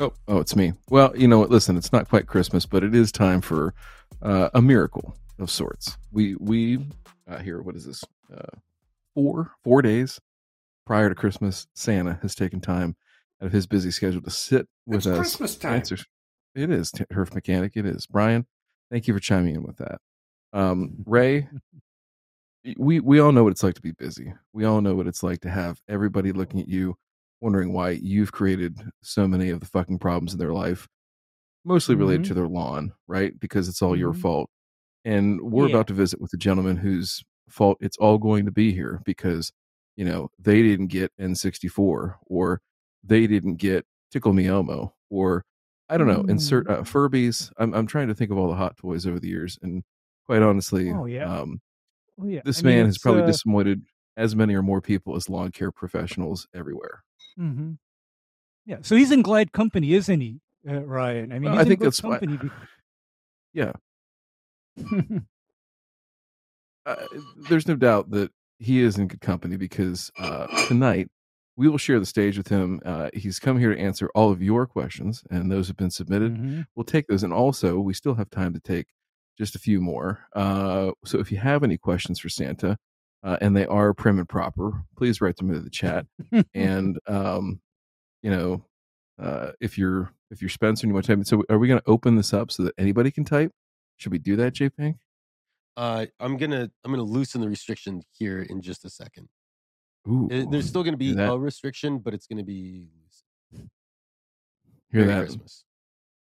Oh, oh, it's me. Well, you know what? Listen, it's not quite Christmas, but it is time for uh, a miracle of sorts. We we uh, here. What is this? Uh, four four days prior to Christmas, Santa has taken time out of his busy schedule to sit with It's us. Christmas time. Answer. It is Herf Mechanic. It is Brian. Thank you for chiming in with that. Um, Ray, we we all know what it's like to be busy. We all know what it's like to have everybody looking at you, wondering why you've created so many of the fucking problems in their life, mostly related Mhm. to their lawn, right? Because it's all your Mhm. fault. And we're Yeah. about to visit with a gentleman whose fault it's all going to be here because you know they didn't get N64 or they didn't get Tickle Me Elmo or I don't know, insert uh, Furbies. I'm I'm trying to think of all the hot toys over the years, and quite honestly, Oh, yeah. um, Oh, yeah. this I mean, man has probably uh, disappointed as many or more people as lawn care professionals everywhere. Mhm. Yeah. So he's in Glide Company, isn't he, uh, Ryan? I mean, Well, he's I in think that's why- Yeah, uh, there's no doubt that he is in good company because uh, tonight we will share the stage with him. Uh, he's come here to answer all of your questions, and those have been submitted. Mhm. We'll take those, and also we still have time to take just a few more. Uh, so if you have any questions for Santa, uh, and they are prim and proper, please write them into the chat. and um, you know, uh, if you're if you're Spencer and you want to type, so are we going to open this up so that anybody can type? Should we do that, J Pink? Uh, I'm gonna I'm gonna loosen the restriction here in just a second. Ooh, There's still gonna be a restriction, but it's gonna be loose. Hear Merry that? Christmas.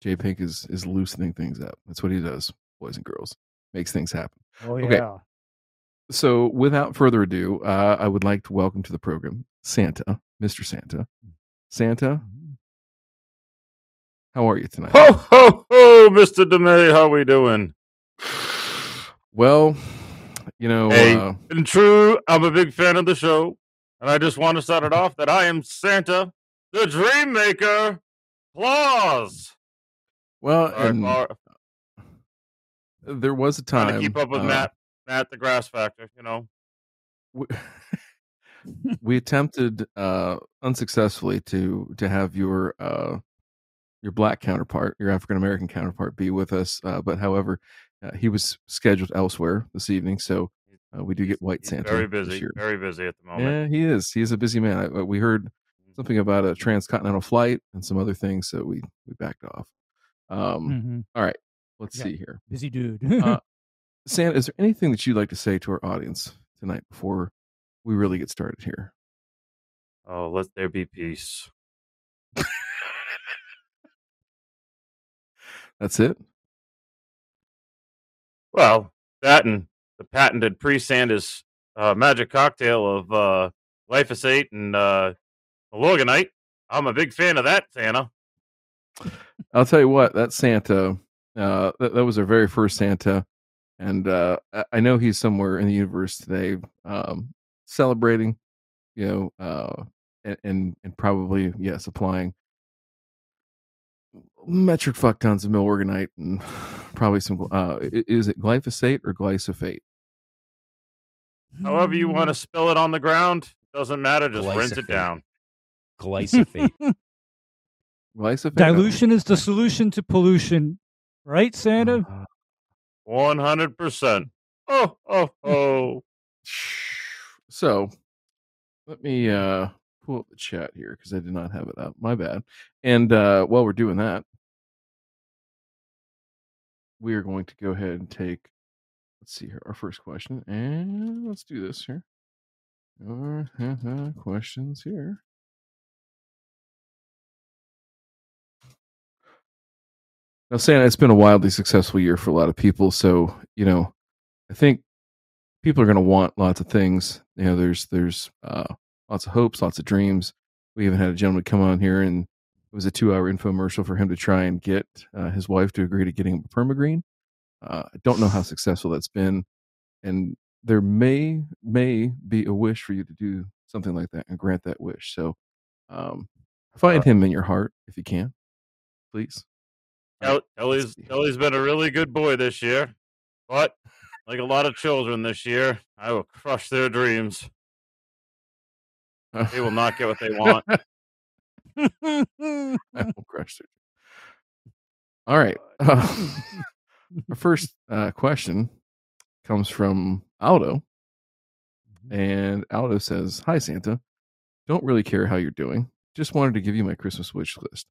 J Pink is is loosening things up. That's what he does, boys and girls. Makes things happen. oh, Okay. So, without further ado, uh, I would like to welcome to the program Santa, Mr. Santa. Santa, Mhm. how are you tonight? Ho ho ho, Mister Demay, how are we doing? Well, you know, Hey. uh, And true, I'm a big fan of the show, and I just want to start it off that I am Santa, the Dream Maker. Claus. well, and there was a time to keep up with uh, Matt, Matt the Grass Factor. You know, we, we attempted uh unsuccessfully to to have your uh your black counterpart your african american counterpart be with us uh, but however uh, he was scheduled elsewhere this evening so uh, we do get white he's santa very busy, very busy at the moment. yeah he is he is a busy man I, we heard something about a transcontinental flight and some other things so we we backed off um Mhm. all right let's Yeah. see here Busy dude. uh, Santa, is there anything that you'd like to say to our audience tonight before we really get started here? Oh, let there be peace. That's it. Well, that and the patented pre-Sanders uh, magic cocktail of uh, glyphosate and uh, Milorganite. I'm a big fan of that, Santa. I'll tell you what, that Santa, uh, that, that was our very first Santa, and uh, I, I know he's somewhere in the universe today, um, celebrating, you know, uh, and, and and probably yes, applying metric fuck tons of milorganite and probably some. Uh, is it glyphosate or glyphosate? However you Mm. want to spill it on the ground, doesn't matter. Just rinse it down. Glyphosate. Glyphosate. Dilution is the solution to pollution, right, Santa? Uh, One hundred percent. Oh, oh, oh. So let me uh pull up the chat here because I did not have it up. My bad. And uh while we're doing that, we are going to go ahead and take let's see here, our first question. And let's do this here. Our questions here. Now, Santa, it's been a wildly successful year for a lot of people. So, you know, I think people are going to want lots of things. You know, there's there's uh, lots of hopes, lots of dreams. We even had a gentleman come on here, and it was a two-hour infomercial for him to try and get uh, his wife to agree to getting him a permagreen. Uh, I don't know how successful that's been, and there may may be a wish for you to do something like that and grant that wish. So, um, find him in your heart if you can, please. Kelly's Kelly's been a really good boy this year, but like a lot of children this year, I will crush their dreams. They will not get what they want. I will crush it. All right. Uh, our first uh, question comes from Aldo. And Aldo says, Hi, Santa. Don't really care how you're doing. Just wanted to give you my Christmas wish list.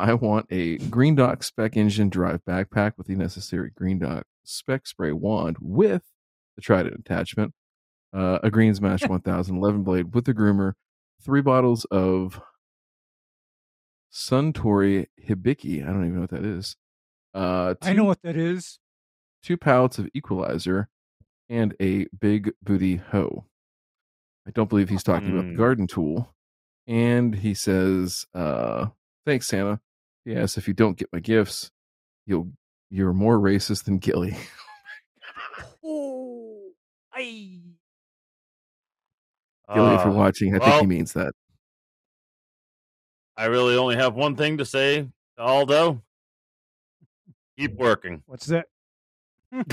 I want a Green Dot spec engine drive backpack with the necessary Green Dot spec spray wand with the Trident attachment, uh, a Greensmaster 1011 blade with the groomer, three bottles of Suntory Hibiki. I don't even know what that is. Uh, I know what that is. two pallets of equalizer, and a big booty hoe. I don't believe he's talking about the Hmm. garden tool. And he says, uh, thanks, Santa. Yes, if you don't get my gifts, you'll you're more racist than Gilly. Oh, I. Gilly, if you're Uh, watching, I think he means that. I really only have one thing to say to Aldo. Keep working. What's that?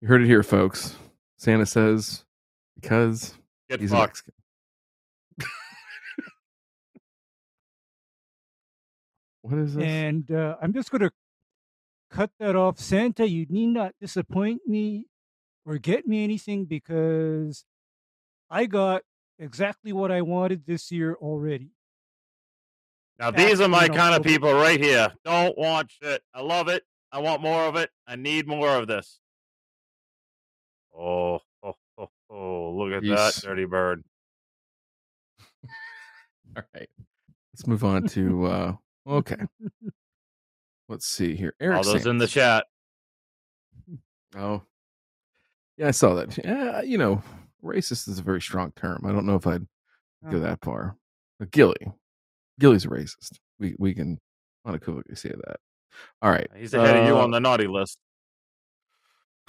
You heard it here, folks. Santa says because Get he's a fucked. Mexican. What is this? And uh, I'm just going to cut that off. Santa, you need not disappoint me or get me anything because I got exactly what I wanted this year already. Now That's, these are my you know, kind of people right here. Don't want shit. I love it. I want more of it. I need more of this. Oh, oh, oh, oh look at Yes. that dirty bird. All right. Let's move on to uh okay. Let's see here. Eric All those in the chat. Oh. Yeah, I saw that. Yeah, you know, racist is a very strong term. I don't know if I'd go Oh. that far. But Gilly. Gilly's a racist. We we can unequivocally say that. All right. He's ahead of you uh, on the naughty list.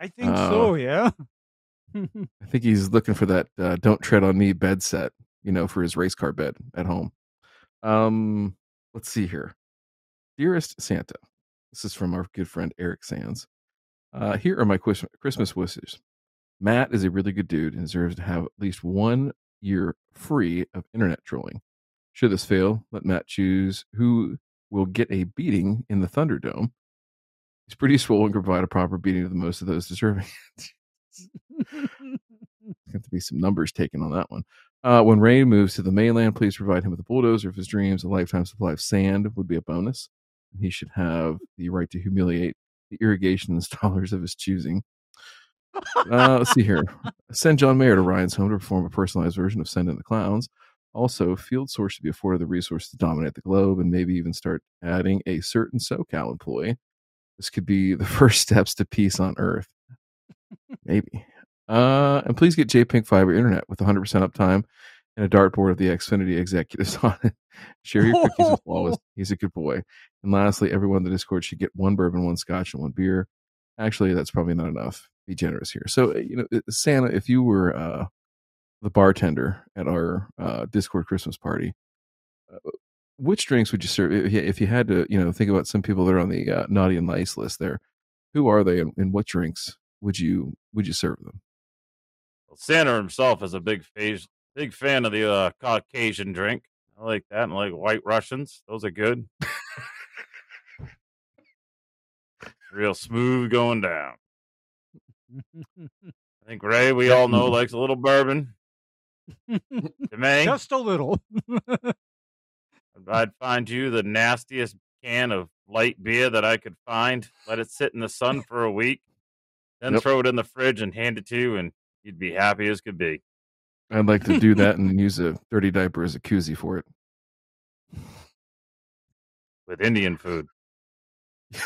I think Uh, so, yeah. I think he's looking for that uh, "Don't Tread on Me" bed set, you know, for his race car bed at home. Um, let's see here, dearest Santa. This is from our good friend Eric Sands. Uh, here are my Christmas wishes. Matt is a really good dude and deserves to have at least one year free of internet trolling. Should this fail, let Matt choose who will get a beating in the Thunderdome. He's pretty swole and can provide a proper beating to the most of those deserving. it. have to be some numbers taken on that one. Uh, when Ray moves to the mainland, please provide him with a bulldozer of his dreams. A lifetime supply of sand would be a bonus. He should have the right to humiliate the irrigation installers of his choosing. Uh, let's see here. Send John Mayer to Ryan's home to perform a personalized version of Send in the Clowns. Also, Field Source should be afforded the resource to dominate the globe and maybe even start adding a certain SoCal employee. This could be the first steps to peace on Earth. Maybe. Uh, and please get JPink Fiber Internet with 100% uptime and a dartboard of the Xfinity executives on it. Share your cookies with Wallace. He's a good boy. And lastly, everyone in the Discord should get one bourbon, one scotch, and one beer. Actually, that's probably not enough. Be generous here. So, uh, you know, uh, Santa, if you were uh, the bartender at our uh, Discord Christmas party, uh, which drinks would you serve? If you, if you had to, you know, think about some people that are on the uh, naughty and nice list there, who are they and, and what drinks would you would you serve them? Santa himself is a big phase, big fan of the uh, Caucasian drink. I like that, and I like White Russians. Those are good. Real smooth going down. I think Ray, we all know, likes a little bourbon. Just a little. I'd find you the nastiest can of light beer that I could find. Let it sit in the sun for a week, then Yep. throw it in the fridge and hand it to you, and you'd be happy as could be. I'd like to do that and use a dirty diaper as a koozie for it. with Indian food.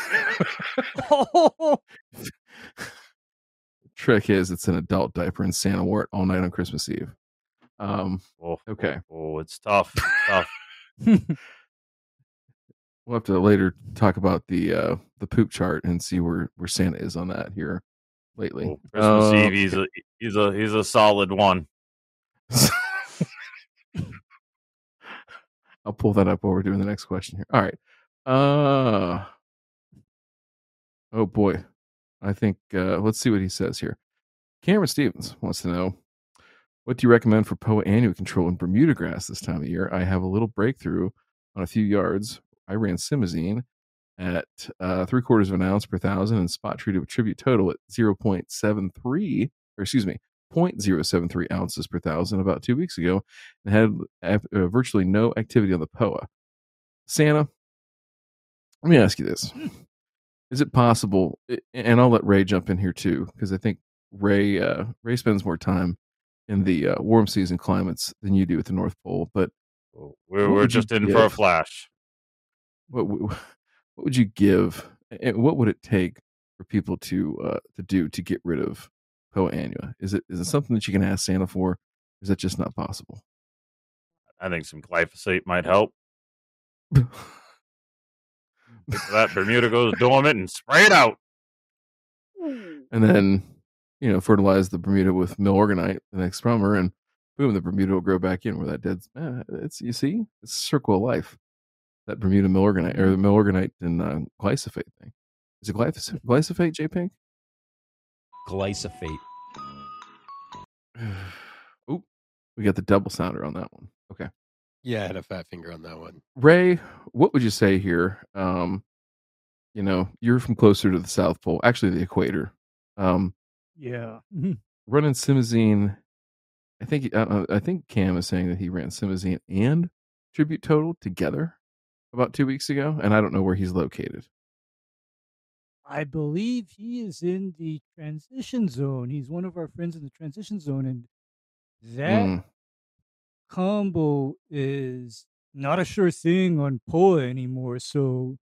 Trick is it's an adult diaper and Santa wore it all night on Christmas Eve. Um, Oh, okay. oh, it's tough. tough. We'll have to later talk about the uh the poop chart and see where where Santa is on that here lately. Oh, Christmas Uh, Eve, he's a he's a he's a solid one. I'll pull that up while we're doing the next question here. All right. Uh oh boy. I think uh let's see what he says here. Cameron Stevens wants to know what do you recommend for Poa annua control in Bermuda grass this time of year? I have a little breakthrough on a few yards. I ran simazine at uh, three quarters of an ounce per thousand and spot treated with tribute total at 0.73, or excuse me, 0.073 ounces per thousand about two weeks ago and had uh, virtually no activity on the POA. Santa, let me ask you this. Is it possible, and I'll let Ray jump in here too, because I think Ray uh, Ray spends more time in the uh, warm season climates than you do at the North Pole. But we're, we're just in for a flash. What what would you give? And what would it take for people to uh, to do to get rid of Poa annua? Is it is it something that you can ask Santa for? Or is that just not possible? I think some glyphosate might help. that Bermuda goes dormant and spray it out. And then, you know, fertilize the Bermuda with Milorganite the next summer, and boom, the Bermuda will grow back in where that dead. Eh, it's you see, it's a circle of life. That Bermuda Milorganite or the Milorganite and uh, glyphosate thing. Is it glyphosate? Glyphosate, J Pink? Glyphosate. Oop, we got the double sounder on that one. Okay. Yeah, I had a fat finger on that one. Ray, what would you say here? Um, you know, you're from closer to the South Pole, actually the equator. Um, yeah. running Simazine, I think uh, I think Cam is saying that he ran Simazine and Tribute Total together about two weeks ago, and I don't know where he's located. I believe he is in the transition zone. He's one of our friends in the transition zone, and that Mm, combo is not a sure thing on Poa anymore. So,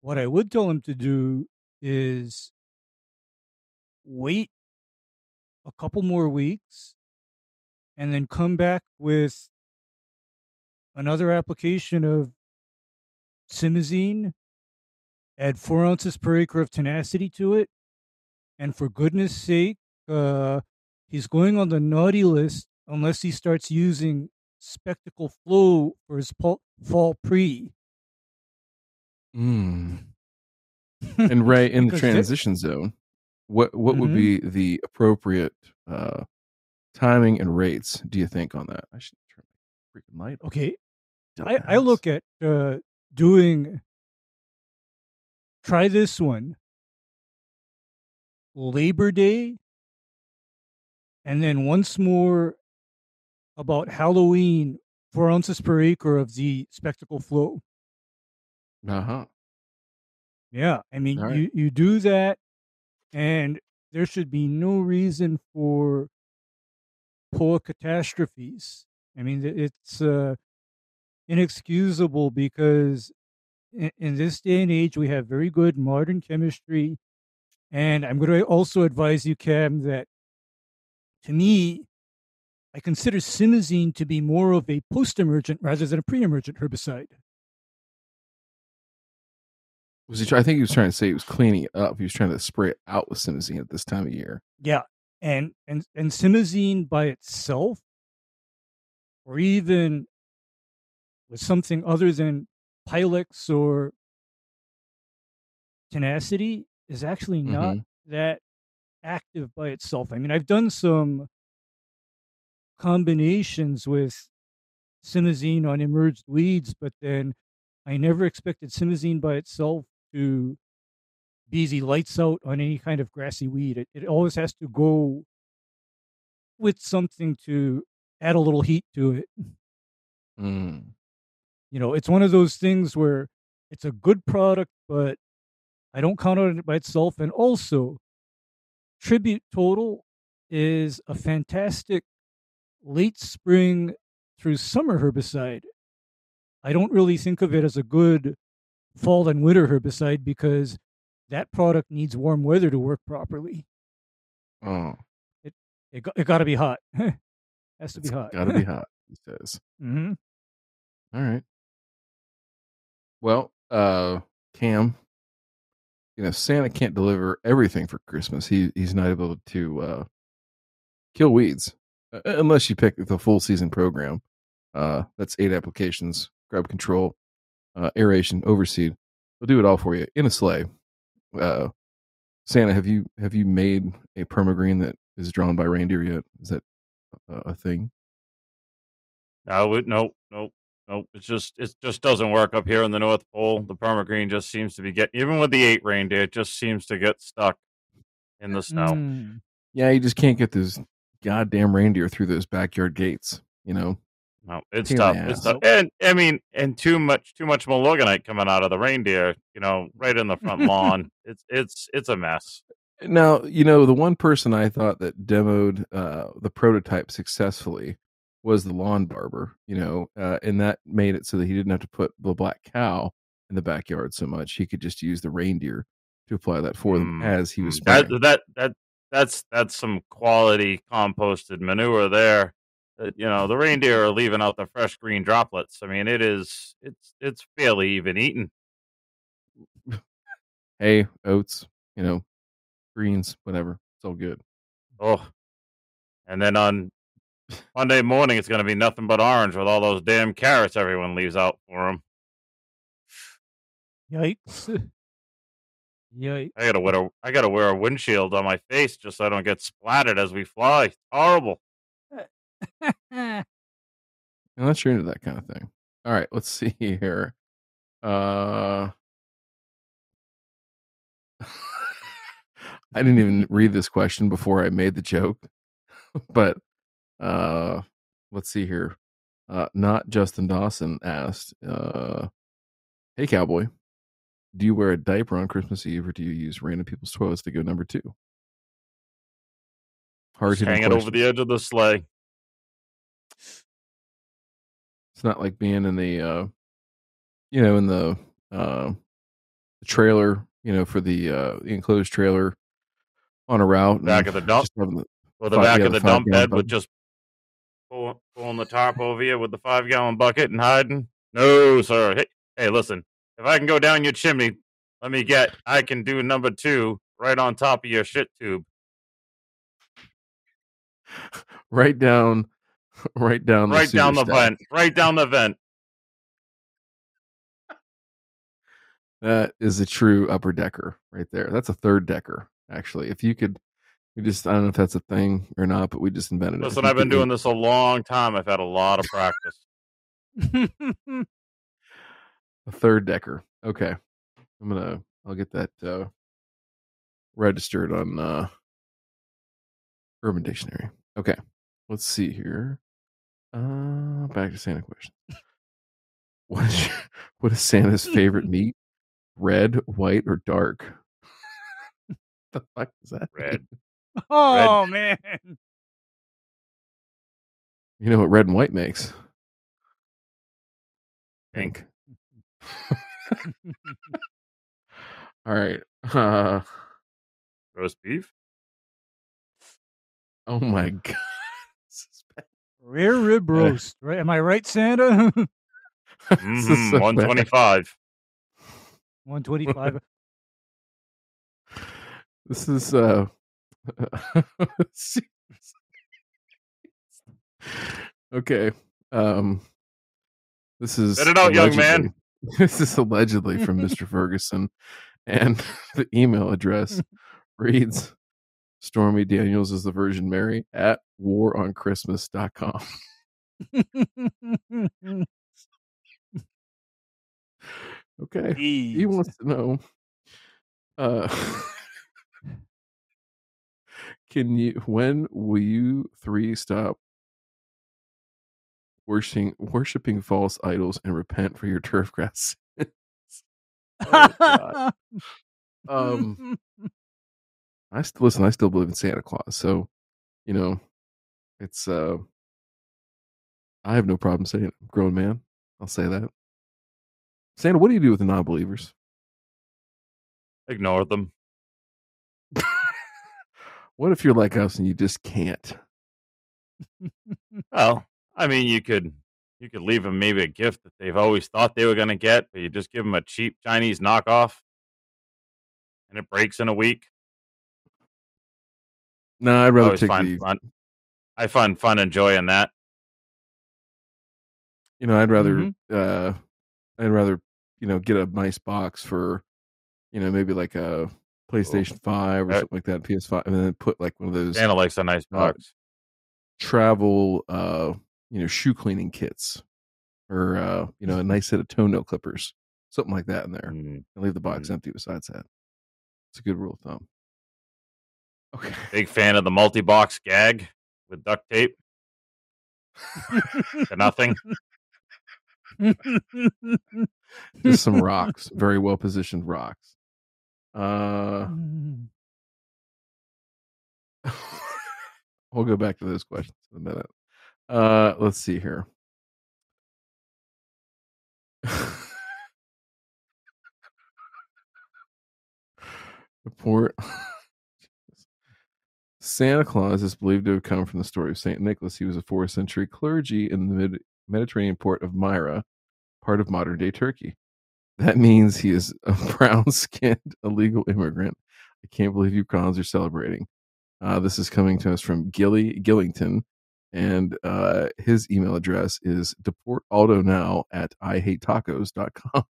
what I would tell him to do is wait a couple more weeks and then come back with another application of simazine, add four ounces per acre of tenacity to it. And for goodness sake, uh, he's going on the naughty list unless he starts using Specticle Flo for his pul- fall pre. mm. And Ray, in the Because thi- transition zone, what what would Mhm. be the appropriate uh, timing and rates? Do you think on that? I should turn my freaking light. on. Okay, I, I look at uh, doing. Try this one. Labor Day, and then once more about Halloween, four ounces per acre of the Specticle Flo. Uh huh. Yeah, I mean, right. you you do that, and there should be no reason for Poa catastrophes. I mean, it's uh, inexcusable because in, in this day and age, we have very good modern chemistry, and I'm going to also advise you, Cam, that to me, I consider simazine to be more of a post-emergent rather than a pre-emergent herbicide. Was he? Try- I think he was trying to say he was cleaning it up. He was trying to spray it out with Simazine at this time of year. Yeah, and and and simazine by itself, or even with something other than Pylex or tenacity, is actually not that active by itself. I mean, I've done some combinations with simazine on emerged weeds, but then I never expected simazine by itself to be the lights out on any kind of grassy weed. It, it always has to go with something to add a little heat to it. Mm. You know, it's one of those things where it's a good product, but I don't count on it by itself. And also, Tribute Total is a fantastic late spring through summer herbicide. I don't really think of it as a good fall and winter herbicide because that product needs warm weather to work properly. Oh, It got, it got to be hot. Has to be it's hot. got to be hot. He says. hmm All right. Well, uh, Cam, you know Santa can't deliver everything for Christmas. He he's not able to uh, kill weeds unless you pick the full season program. Uh, that's eight applications: grub control, uh, aeration, overseed. They'll do it all for you in a sleigh. Uh, Santa, have you have you made a permagreen that is drawn by reindeer yet? Is that a, a thing? No, it, nope, nope, nope. It's just it just doesn't work up here in the North Pole. The permagreen just seems to be getting even with the eight reindeer, it just seems to get stuck in the snow. Mm. Yeah, you just can't get those goddamn reindeer through those backyard gates. You know, No, it's Pain tough. It's tough. And I mean, and too much, too much Milorganite coming out of the reindeer. You know, right in the front lawn. It's it's it's a mess. Now, you know, the one person I thought that demoed uh, the prototype successfully was the lawn barber, you know, uh, and that made it so that he didn't have to put the black cow in the backyard so much. He could just use the reindeer to apply that for them Mm, as he was Mm, That that that that's that's some quality composted manure there. Uh, you know, the reindeer are leaving out the fresh green droplets. I mean, it is it's it's fairly even eaten. Hay, oats, you know, greens, whatever. It's all good. Oh, and then on Monday morning, it's going to be nothing but orange with all those damn carrots everyone leaves out for them. Yikes. Yikes. I gotta wear a, I gotta wear a windshield on my face just so I don't get splattered as we fly. It's horrible. Unless you're into that kind of thing. All right, let's see here. Uh I didn't even read this question before I made the joke. but uh let's see here. Uh not Justin Dawson asked, uh Hey cowboy, do you wear a diaper on Christmas Eve or do you use random people's toilets to go number two? Hard Just hitting hanging over the edge of the sleigh. It's not like being in the uh you know, in the uh the trailer, you know, for the uh the enclosed trailer on a route. Back of the dump. Or the back of the dump bed with just pulling the tarp over you with the five gallon bucket and hiding. No, sir. Hey, hey, listen. If I can go down your chimney, let me get. I can do number two right on top of your shit tube. right down right down the right down the stack. vent. Right down the vent. That is a true upper decker right there. That's a third decker, actually. If you could we just I don't know if that's a thing or not, but we just invented it. Listen, I've been doing this a long time. I've had a lot of practice. a third decker. Okay. I'm gonna I'll get that uh registered on uh Urban Dictionary. Okay. Let's see here. Uh back to Santa question. What is your, what is Santa's favorite meat? Red, white, or dark? the fuck is that? Red. oh man. You know what red and white makes? Pink. All right. Uh, Roast beef. oh my god. This is. Rare rib roast. Right? Am I right, Santa? Mm-hmm. so 125. 125. This is uh okay. Um this is Spit it out, young man. This is allegedly from Mr. Ferguson. And the email address reads Stormy Daniels is the Virgin Mary at waronchristmas.com. Okay. He wants to know uh can you when will you three stop worshiping worshiping false idols and repent for your turf grass sins? Oh, um I still listen, I still believe in Santa Claus, so you know, it's uh I have no problem saying it. Grown man. I'll say that. Santa, what do you do with the non believers? Ignore them. What if you're like us and you just can't? Well, I mean, you could you could leave them maybe a gift that they've always thought they were going to get, but you just give them a cheap Chinese knockoff, and it breaks in a week. No, I'd rather take find the fun. I find fun enjoying that. you know, I'd rather Mhm. uh I'd rather, you know, get a nice box for, you know, maybe like a PlayStation Five or Uh, something like that, PS5, and then put like one of those Santa likes a nice Uh, box. travel, uh, you know, shoe cleaning kits, or uh, you know, a nice set of toenail clippers, something like that in there, Mm, and leave the box Mhm. empty. Besides that, it's a good rule of thumb. Okay, Big fan of the multi-box gag with duct tape. nothing. just some rocks, very well positioned rocks. Uh, we'll go back to those questions in a minute. Uh, let's see here. Report. Santa Claus is believed to have come from the story of Saint Nicholas. He was a fourth century clergy in the mid- Mediterranean port of Myra, part of modern day Turkey. That means he is a brown skinned illegal immigrant. I can't believe you cons are celebrating. Uh, this is coming to us from Gilly Gillington, and uh, his email address is deport Aldo now at ihatetacos.com.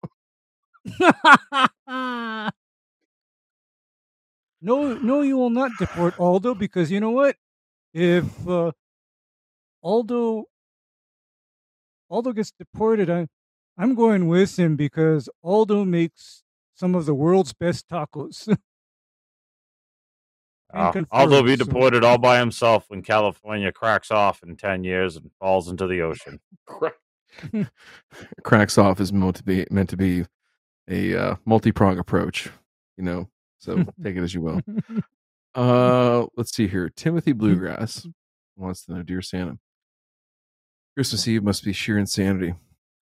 no, no, you will not deport Aldo because you know what? If uh, Aldo Aldo gets deported, I, I'm going with him because Aldo makes some of the world's best tacos. Uh, Can Aldo be deported all by himself when California cracks off in 10 years and falls into the ocean. Cracks off is meant to be meant to be a uh, multi prong approach, you know. So take it as you will. Uh, let's see here. Timothy Bluegrass wants to know, dear Santa, Christmas Eve must be sheer insanity.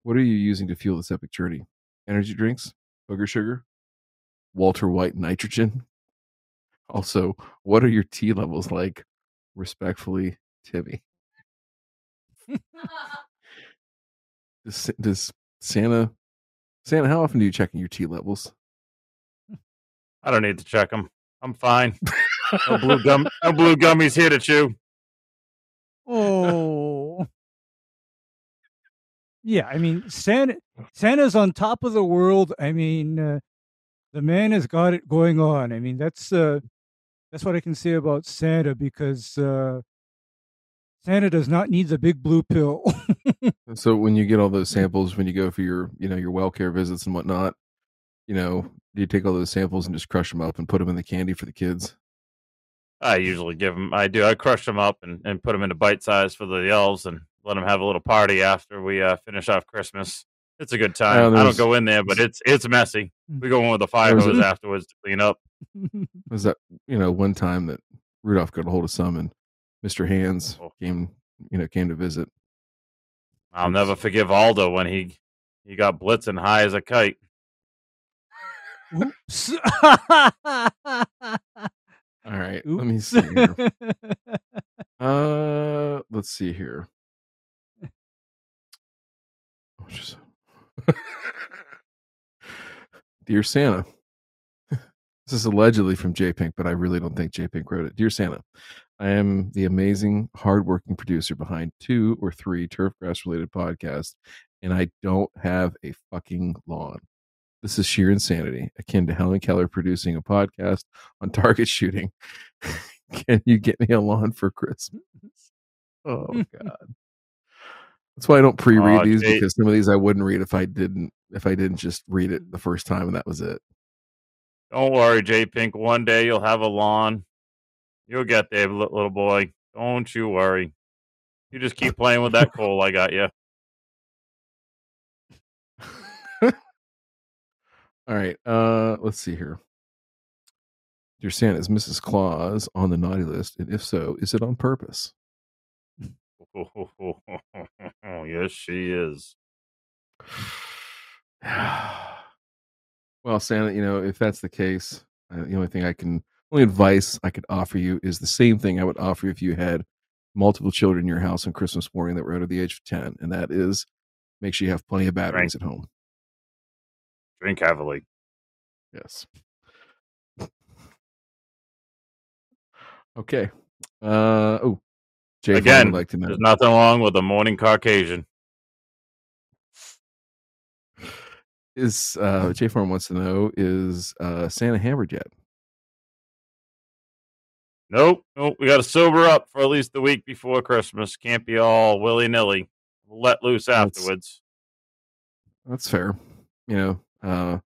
What are you using to fuel this epic journey? Energy drinks, booger sugar, Walter White nitrogen. Also, what are your tea levels like? Respectfully, Timmy. Does, does Santa Santa? How often do you check in your tea levels? I don't need to check them. I'm fine. No blue, gum, no blue gummies here to chew. Oh. Yeah, I mean Santa Santa's on top of the world. I mean, uh, the man has got it going on. I mean, that's uh that's what I can say about Santa because uh Santa does not need the big blue pill. So when you get all those samples, when you go for your, you know, your well care visits and whatnot, you know, do you take all those samples and just crush them up and put them in the candy for the kids? I usually give them, I do, I crush them up and, and put them into bite size for the elves and let them have a little party after we uh, finish off Christmas. It's a good time. I don't go in there, but it's it's messy. We go in with a fire There's a- hose afterwards to clean up. Was that you know one time that Rudolph got a hold of some and Mr. Hands Oh. came, you know, came to visit. I'll never forgive Aldo when he he got blitzing high as a kite. Oops. All right, let me see here. Uh, let's see here. Just- Dear Santa, this is allegedly from J Pink, but I really don't think J Pink wrote it. Dear Santa, I am the amazing, hardworking producer behind two or three turfgrass related podcasts, and I don't have a fucking lawn. This is sheer insanity, akin to Helen Keller producing a podcast on target shooting. Can you get me a lawn for Christmas? Oh God. That's why I don't pre-read Aw, these Jay- because some of these I wouldn't read if I didn't if I didn't just read it the first time and that was it. Don't worry, J Pink. One day you'll have a lawn. You'll get there, little boy. Don't you worry. You just keep playing with that coal I got you. All right. Uh let's see here. Dear Santa, is Mrs. Claus on the naughty list? And if so, is it on purpose? yes, she is. well, Santa, you know, if that's the case, uh, the only thing I can, only advice I could offer you is the same thing I would offer you if you had multiple children in your house on Christmas morning that were under the age of 10, and that is make sure you have plenty of batteries at home. Drink heavily. Yes. okay. Uh, oh, Jay Again, like to there's nothing wrong with a morning Caucasian. Is uh, Jay Farm wants to know is uh, Santa hammered yet? Nope, nope. We got to sober up for at least the week before Christmas. Can't be all willy nilly. We'll let loose That's- afterwards. That's fair. You know, uh,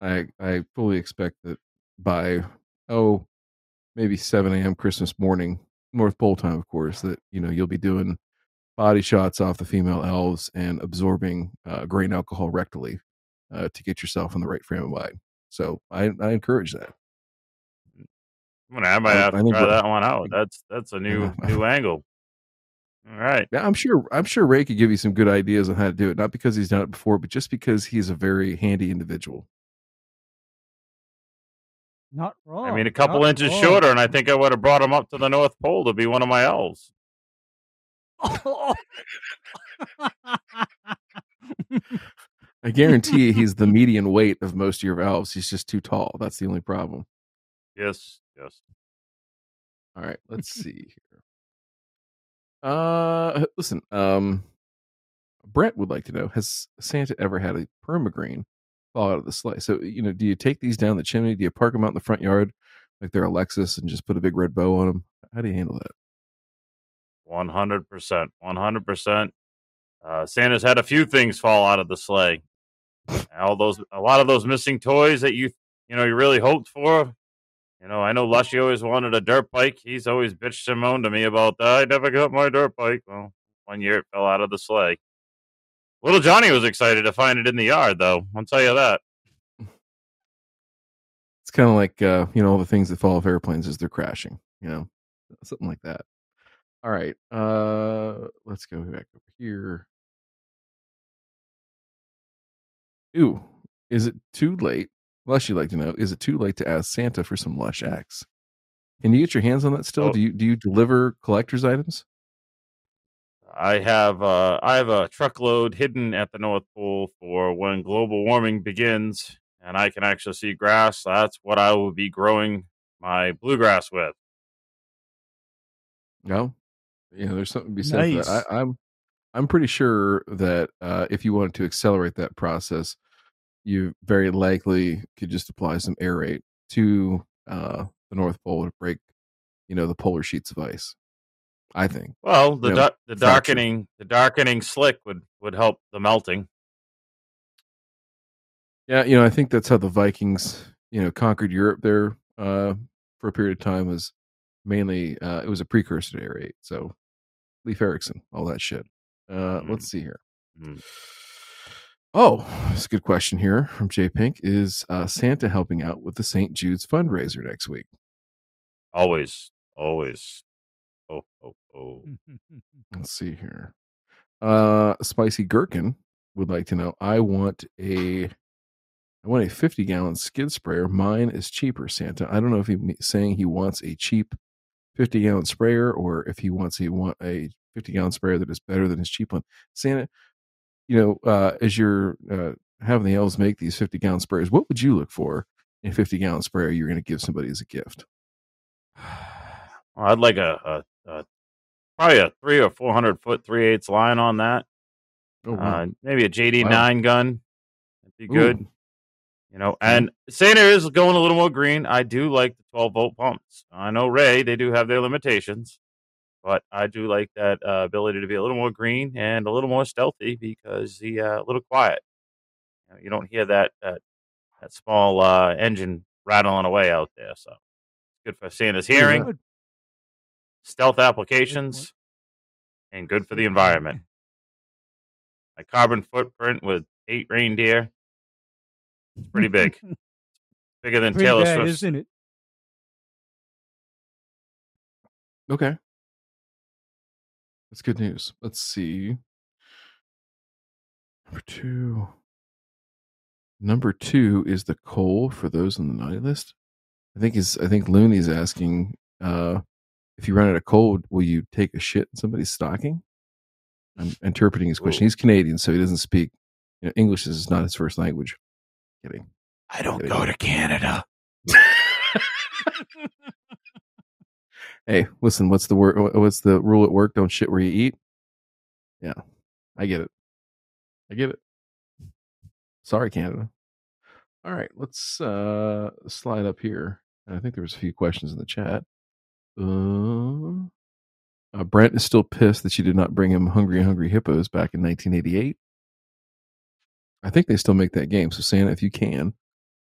I I fully expect that by oh maybe seven a.m. Christmas morning, North Pole time, of course, that you know you'll be doing body shots off the female elves and absorbing uh, grain alcohol rectally uh, to get yourself in the right frame of mind. So I I encourage that. I'm gonna, I might I- have I to try that one out. That's that's a new Uh, new angle. All right. Yeah, I'm sure. I'm sure Ray could give you some good ideas on how to do it. Not because he's done it before, but just because he's a very handy individual. Not wrong. I mean, a couple not inches wrong. shorter, and I think I would have brought him up to the North Pole to be one of my elves. I guarantee he's the median weight of most of your elves. He's just too tall. That's the only problem. Yes, yes. All right, let's see here. Uh, listen. Um, Brett would like to know: Has Santa ever had a permagreen fall out of the sleigh? So, you know, do you take these down the chimney? Do you park them out in the front yard like they're a Lexus and just put a big red bow on them? How do you handle that? One hundred percent. One hundred percent. Uh, Santa's had a few things fall out of the sleigh. All those, a lot of those missing toys that you, you know, you really hoped for. You know, I know Lushy always wanted a dirt bike. He's always bitched and moaned to me about that. I never got my dirt bike. Well, one year it fell out of the sleigh. Little Johnny was excited to find it in the yard, though. I'll tell you that. It's kind of like uh, you know all the things that fall off airplanes as they're crashing. You know, something like that. All right, uh, let's go back over here. Ooh, is it too late? Lush, you'd like to know: Is it too late to ask Santa for some Lush X? Can you get your hands on that still? Oh. Do you do you deliver collector's items? I have uh, I have a truckload hidden at the North Pole for when global warming begins, and I can actually see grass. That's what I will be growing my bluegrass with. No, you know, there's something to be said Nice. that. I, I'm I'm pretty sure that uh, if you wanted to accelerate that process, you very likely could just apply some aerate to uh, the North Pole to break, you know, the polar sheets of ice. I think. Well, the Yeah, dar- the darkening the darkening slick would would help the melting. Yeah, you know, I think that's how the Vikings, you know, conquered Europe there uh, for a period of time. Was mainly uh, it was a precursor to aerate. So Leif Erikson, all that shit. Uh, Mhm. Let's see here. Mm. Oh, it's a good question here from Jay Pink. Is uh, Santa helping out with the St. Jude's fundraiser next week? Always, always. Oh, oh, oh. Let's see here. Uh, Spicy Gherkin would like to know. I want a, I want a fifty gallon skid sprayer. Mine is cheaper. Santa. I don't know if he's saying he wants a cheap fifty gallon sprayer or if he wants he want a fifty gallon sprayer that is better than his cheap one. Santa, you know, uh, as you're uh, having the elves make these fifty gallon sprayers, what would you look for in a fifty gallon sprayer you're going to give somebody as a gift? Well, I'd like a, a, a probably a three or four hundred foot three eighths line on that. Oh, wow. Uh, maybe a JD Wow. nine gun. That'd be good. Ooh. You know, and Santa is going a little more green. I do like the 12 volt pumps. I know Ray, they do have their limitations, but I do like that uh, ability to be a little more green and a little more stealthy because the uh, a little quiet. You, know, you don't hear that that that small uh, engine rattling away out there. So good for Santa's hearing. Stealth applications, and good for the environment. My carbon footprint with eight reindeer. It's pretty big. Bigger than Pretty Taylor bad, Swift's isn't it? Okay. That's good news. Let's see. Number two. Number two is the coal for those on the naughty list. I think is I think Looney's asking uh if you run out of cold, will you take a shit in somebody's stocking? I'm interpreting his question. Ooh. He's Canadian, so he doesn't speak you know, English is not his first language. Kidding. I don't Kidding. go to Canada. Hey, listen, what's the word what's the rule at work? Don't shit where you eat. Yeah. I get it. I get it. Sorry, Canada. All right, let's uh slide up here. I think there was a few questions in the chat. Uh, uh, Brent is still pissed that she did not bring him Hungry Hungry Hippos back in 1988. I think they still make that game. So Santa, if you can,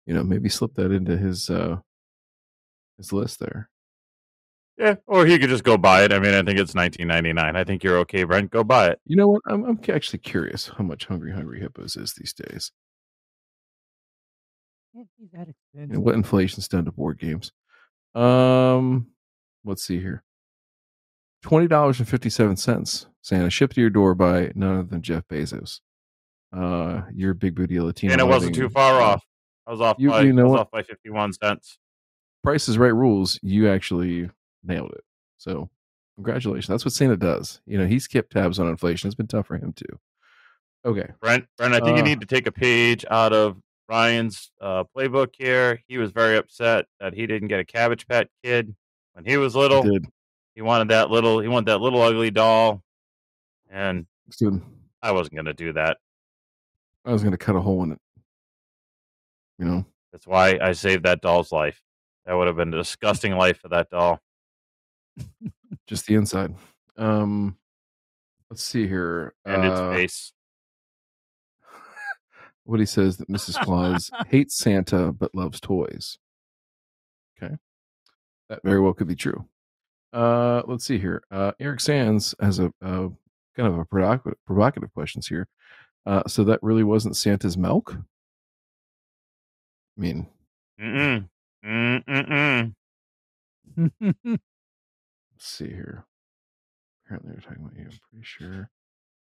you know, maybe slip that into his uh his list there. Yeah, or he could just go buy it. I mean, I think it's 19.99. I think you're okay, Brent. Go buy it. You know what? I'm, I'm actually curious how much Hungry Hungry Hippos is these days. Can't be that You know, what inflation's done to board games. Um, let's see here. Twenty dollars and fifty seven cents. Santa shipped to your door by none other than Jeff Bezos. Uh, your big booty Latino. and it wasn't too far off. I was off you- by you know I was what? off by 51 cents. Price is Right rules. You actually nailed it. So, congratulations. That's what Santa does. You know, he's kept tabs on inflation. It's been tough for him too. Okay. Brent, Brent, I think you Uh, need to take a page out of Ryan's uh, playbook here. He was very upset that he didn't get a Cabbage Patch Kid when he was little. did. He wanted that little. He wanted that little ugly doll, and Good. I wasn't going to do that. I was going to cut a hole in it. You know. That's why I saved that doll's life. That would have been a disgusting life for that doll. just the inside. Um, let's see here. and Uh, its face. What he says that Mrs. Claus hates Santa but loves toys. Okay, that very well could be true. Uh, let's see here. Uh, Eric Sands has a, a kind of a provocative, provocative questions here. Uh, so that really wasn't Santa's milk. I mean, Mm-mm. Let's see here. Apparently, they're talking about you. I'm pretty sure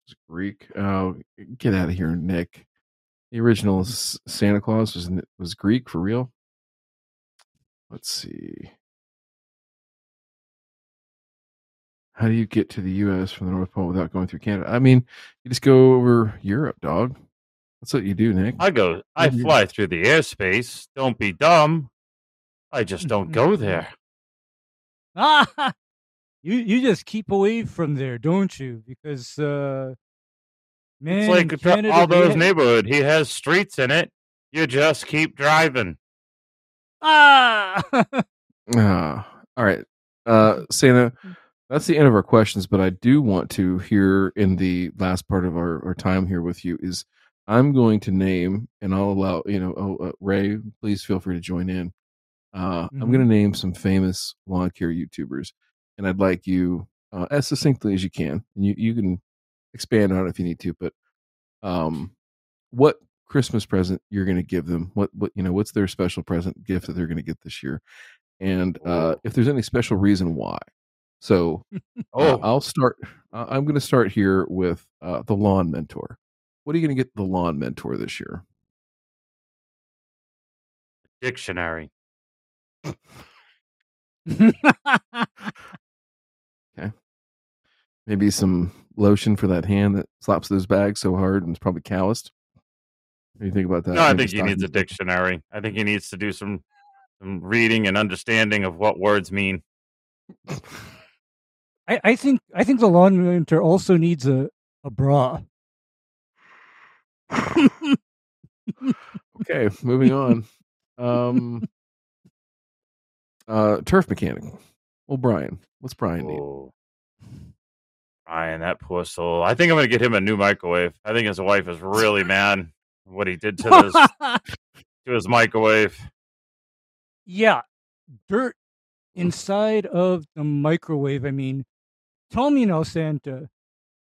it's Greek. Oh, get out of here, Nick. The original Santa Claus was was Greek for real. Let's see. How do you get to the U.S. from the North Pole without going through Canada? I mean, you just go over Europe, dog. That's what you do, Nick. I go. I fly through the airspace. Don't be dumb. I just don't go there. ah, you you just keep away from there, don't you? Because uh, man, It's in like Canada, all those ha- neighborhood. He has streets in it. You just keep driving. Ah, Ah, all right. Uh, Santa, that's the end of our questions, but I do want to hear in the last part of our, our time here with you is I'm going to name, and I'll allow, you know, oh, uh, Ray, please feel free to join in. Uh, I'm Mhm. going to name some famous lawn care YouTubers, and I'd like you, uh, as succinctly as you can, and you, you can expand on it if you need to, but um, what Christmas present you're going to give them? What, what, you know, what's their special present gift that they're going to get this year? and uh, if there's any special reason why. So uh, Oh, I'll start. Uh, I'm going to start here with uh, the lawn mentor. What are you going to get the lawn mentor this year? dictionary. Okay. Maybe some lotion for that hand that slaps those bags so hard and it's probably calloused. What do you think about that? No, I think he needs a dictionary. I think he needs to do some some reading and understanding of what words mean. I, I think I think the lawn mentor also needs a a bra. Okay, moving on. Um, uh, turf mechanic. Well, Brian, what's Brian need? Brian, that poor soul. I think I'm going to get him a new microwave. I think his wife is really mad what he did to his to his microwave. yeah, dirt inside of the microwave. I mean, tell me now, Santa,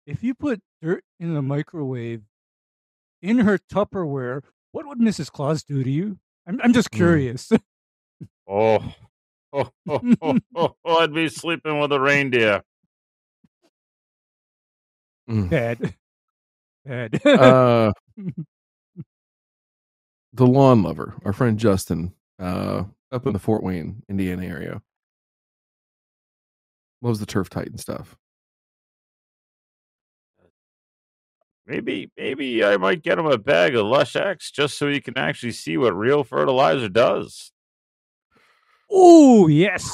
if you put dirt in the microwave in her Tupperware, what would Mrs. Claus do to you? I'm, I'm just Hmm. curious. Oh. Oh, oh, oh, oh, oh, I'd be sleeping with a reindeer. Mm. Bad. Bad. uh, the lawn lover, our friend Justin, uh, up in the Fort Wayne, Indiana area, loves the turf titan stuff. Maybe, maybe I might get him a bag of Lush X just so he can actually see what real fertilizer does. Oh yes,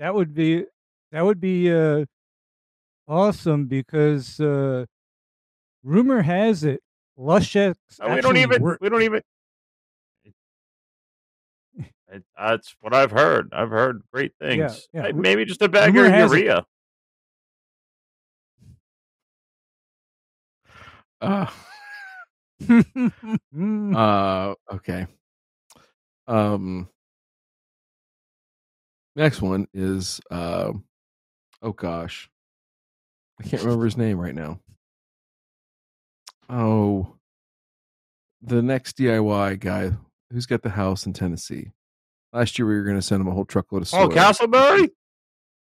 that would be that would be uh, awesome because uh, rumor has it Lush X Uh, we don't even. work- We don't even. I, that's what I've heard. I've heard great things. yeah. Ru- Maybe just a bag rumor of urea. Uh, uh, okay. Um, next one is uh, oh gosh, I can't remember his name right now. Oh, the next DIY guy who's got the house in Tennessee. Last year we were going to send him a whole truckload of soil. Oh, Castleberry?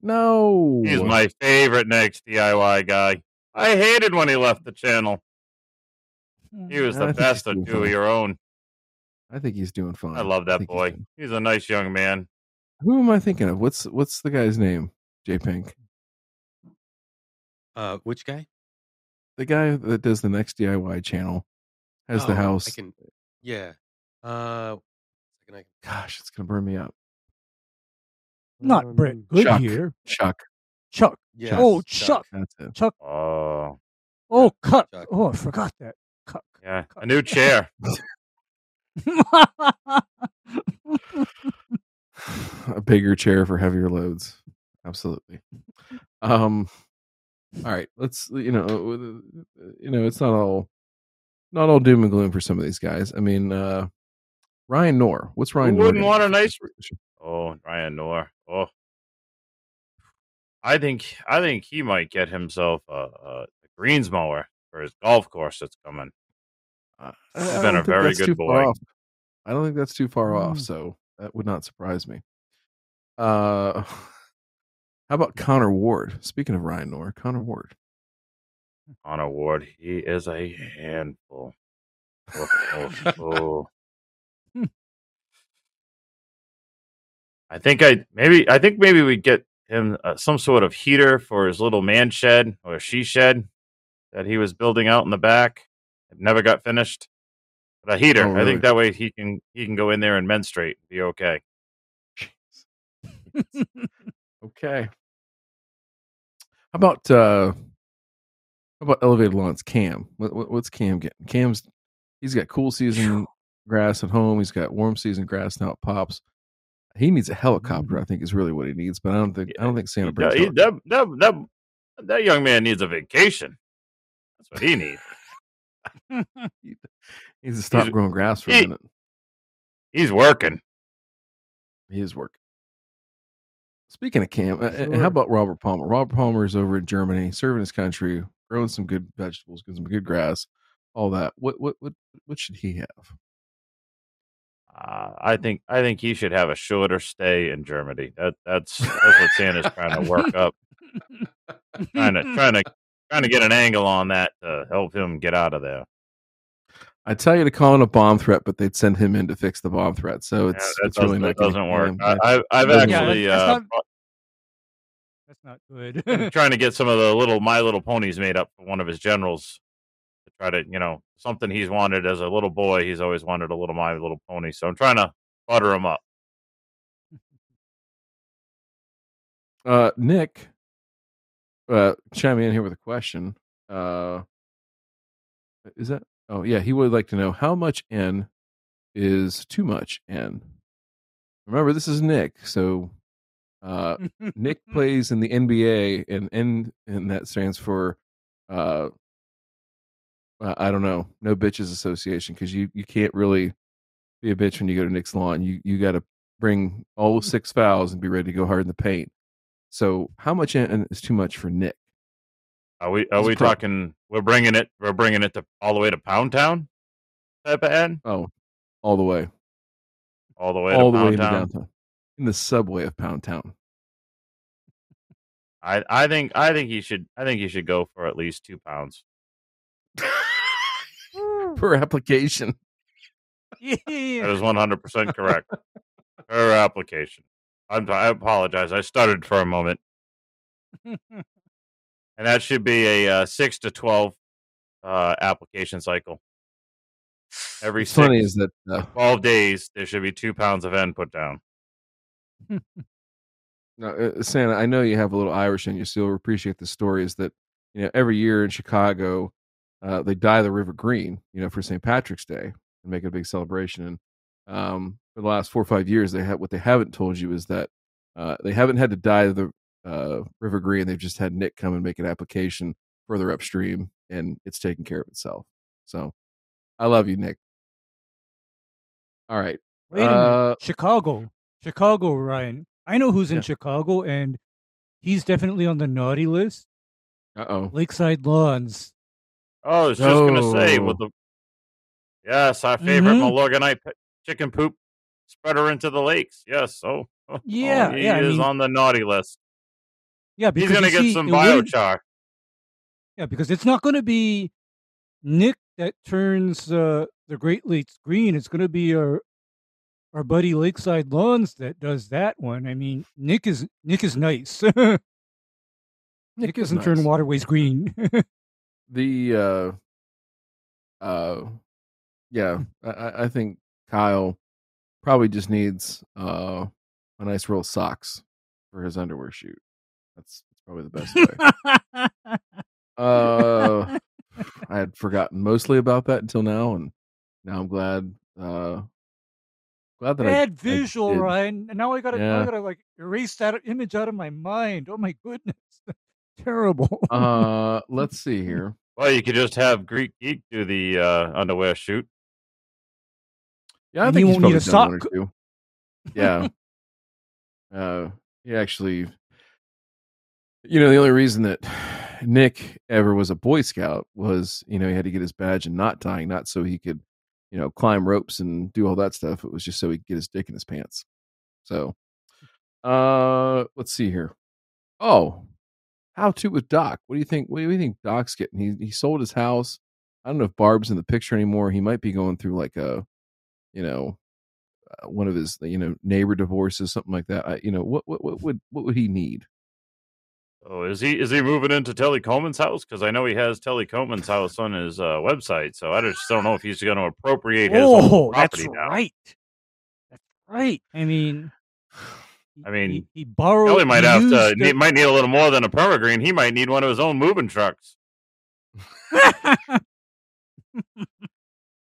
No, He's my favorite next DIY guy. I hated when he left the channel. He was the think best he's at doing do your own. I think he's doing fine. I love that think he's boy. doing- He's a nice young man. Who am I thinking of? What's what's the guy's name? J Pink. Uh, which guy? the guy that does the next DIY channel has the Oh, house. I can. Yeah. Uh, second, I can. Gosh, it's gonna burn me up. Not Brett Um, Chuck. Goodyear. Chuck. Chuck. Yes, Oh, Chuck. That's it. Chuck. Oh, Oh, Cuck. Chuck. Oh, I forgot that. Cuck. yeah. A new chair. A bigger chair for heavier loads. Absolutely. Um. All right. Let's. You know. uh, You know. It's not all. Not all doom and gloom for some of these guys. I mean, uh Ryan Knorr. What's Ryan? Who wouldn't want a nice-? Oh, Ryan Knorr. Oh, I think I think he might get himself a, a, a greens mower for his golf course that's coming. Uh, He's been a very good boy. off. I don't think that's too far off, Mm. so that would not surprise me. Uh, how about Connor Ward? Speaking of Ryan Knorr, Connor Ward. On Ward, he is a handful. Oh, oh, oh. I think I maybe I think maybe we get him uh, some sort of heater for his little man shed or she shed that he was building out in the back. It never got finished. But a heater. Oh, I think that way he can he can go in there and menstruate and be okay. Okay. How about uh, how about elevated lawns? Cam. What, what, what's Cam getting? Cam's he's got cool season grass at home. He's got warm season grass now. It pops. He needs a helicopter. I think is really what he needs. But I don't think I don't think Santa brings. he- that, that, that, that young man needs a vacation. That's what he needs. He needs to stop he's- growing grass for a minute. He's working. He is working. Speaking of Cam, uh, Sure. how about Robert Palmer? Robert Palmer is over in Germany, serving his country, growing some good vegetables, getting some good grass, all that. What what what what should he have? Uh, I think I think he should have a shorter stay in Germany. That that's that's what Santa's trying to work up, trying to trying to trying to get an angle on that to help him get out of there. I tell you to call in a bomb threat, but they'd send him in to fix the bomb threat. So it's that it's really doesn't, that doesn't work. yeah, I, I've I've doesn't actually Yeah, that's uh, not- That's not good. trying to get some of the little My Little Ponies made up for one of his generals to try to you know something he's wanted as a little boy. He's always wanted a little My Little Pony, so I'm trying to butter him up. Uh, Nick, uh, chime in here with a question. Uh, is that? Oh, yeah. He would like to know how much N is too much N. Remember, this is Nick. So, uh, Nick plays in the NBA, and N, and that stands for, uh, uh, I don't know, no bitches association, because you you can't really be a bitch when you go to Nick's lawn. You you got to bring all six fouls and be ready to go hard in the paint. So, how much N is too much for Nick? Are we are He's we talking? We're bringing it. We're bringing it to all the way to Pound Town type of end, Oh, all the way, all the way all to the way Pound into Town. downtown, in the subway of Pound Town. I I think I think he should. I think he should go for at least two pounds. per application. That yeah. is one hundred percent correct. Her application. I'm, I apologize. I stuttered for a moment, and that should be a uh, six to twelve uh, application cycle. Every What's funny is that uh, twelve days, there should be two pounds of N put down. now, uh, Santa, I know you have a little Irish in you, so you'll appreciate the story. Is that you know every year in Chicago, uh, they dye the river green, you know, for St. Patrick's Day and make it a big celebration. And um, for the last four or five years, they have what they haven't told you is that uh, they haven't had to dye the uh, River Green. They've just had Nick come and make an application further upstream, and it's taken care of itself. So, I love you, Nick. All right. Wait a minute. Uh, Chicago. Chicago, Ryan. I know who's in Yeah. Chicago, and he's definitely on the naughty list. Uh oh. Lakeside Lawns. Oh, I was just gonna say with the yes, our favorite Mhm. Milorganite p- chicken poop spreader into the lakes. Yes, oh, oh, Yeah, he yeah, I is mean- on the naughty list. Yeah, He's gonna get see, some biochar. Yeah, because it's not going to be Nick that turns uh, the Great Lakes green. It's going to be our our buddy Lakeside Lawns that does that one. I mean, Nick is Nick is nice. Nick, Nick doesn't turn waterways green. the uh uh yeah I- I, I think kyle probably just needs uh a nice roll of socks for his underwear shoot that's, that's probably the best way uh i had forgotten mostly about that until now and now i'm glad uh glad that I, Bad I visual, did. Ryan. And now I gotta, now I gotta like erase that image out of my mind. Oh my goodness, terrible. uh let's see here Well, you could just have Greek Geek do the uh, underwear shoot. Yeah, I think he won't need a done one sock. Yeah. uh, he actually, you know, the only reason that Nick ever was a Boy Scout was, you know, he had to get his badge and not dying, not so he could, you know, climb ropes and do all that stuff. It was just so he could get his dick in his pants. So, uh, let's see here. Oh, how to with Doc? What do you think? What do you think Doc's getting? He he sold his house. I don't know if Barb's in the picture anymore. He might be going through like a, you know, uh, one of his you know neighbor divorces, something like that. I, you know, what what what would what would he need? Oh, is he is he moving into Telly Coleman's house? Because I know he has Telly Coleman's house on his uh, website. So I just don't know if he's going to appropriate his oh, whole that's property now. right. That's right. I mean, I mean, he, he borrowed. Telly might have to used need, might need a little more than a permagreen. He might need one of his own moving trucks.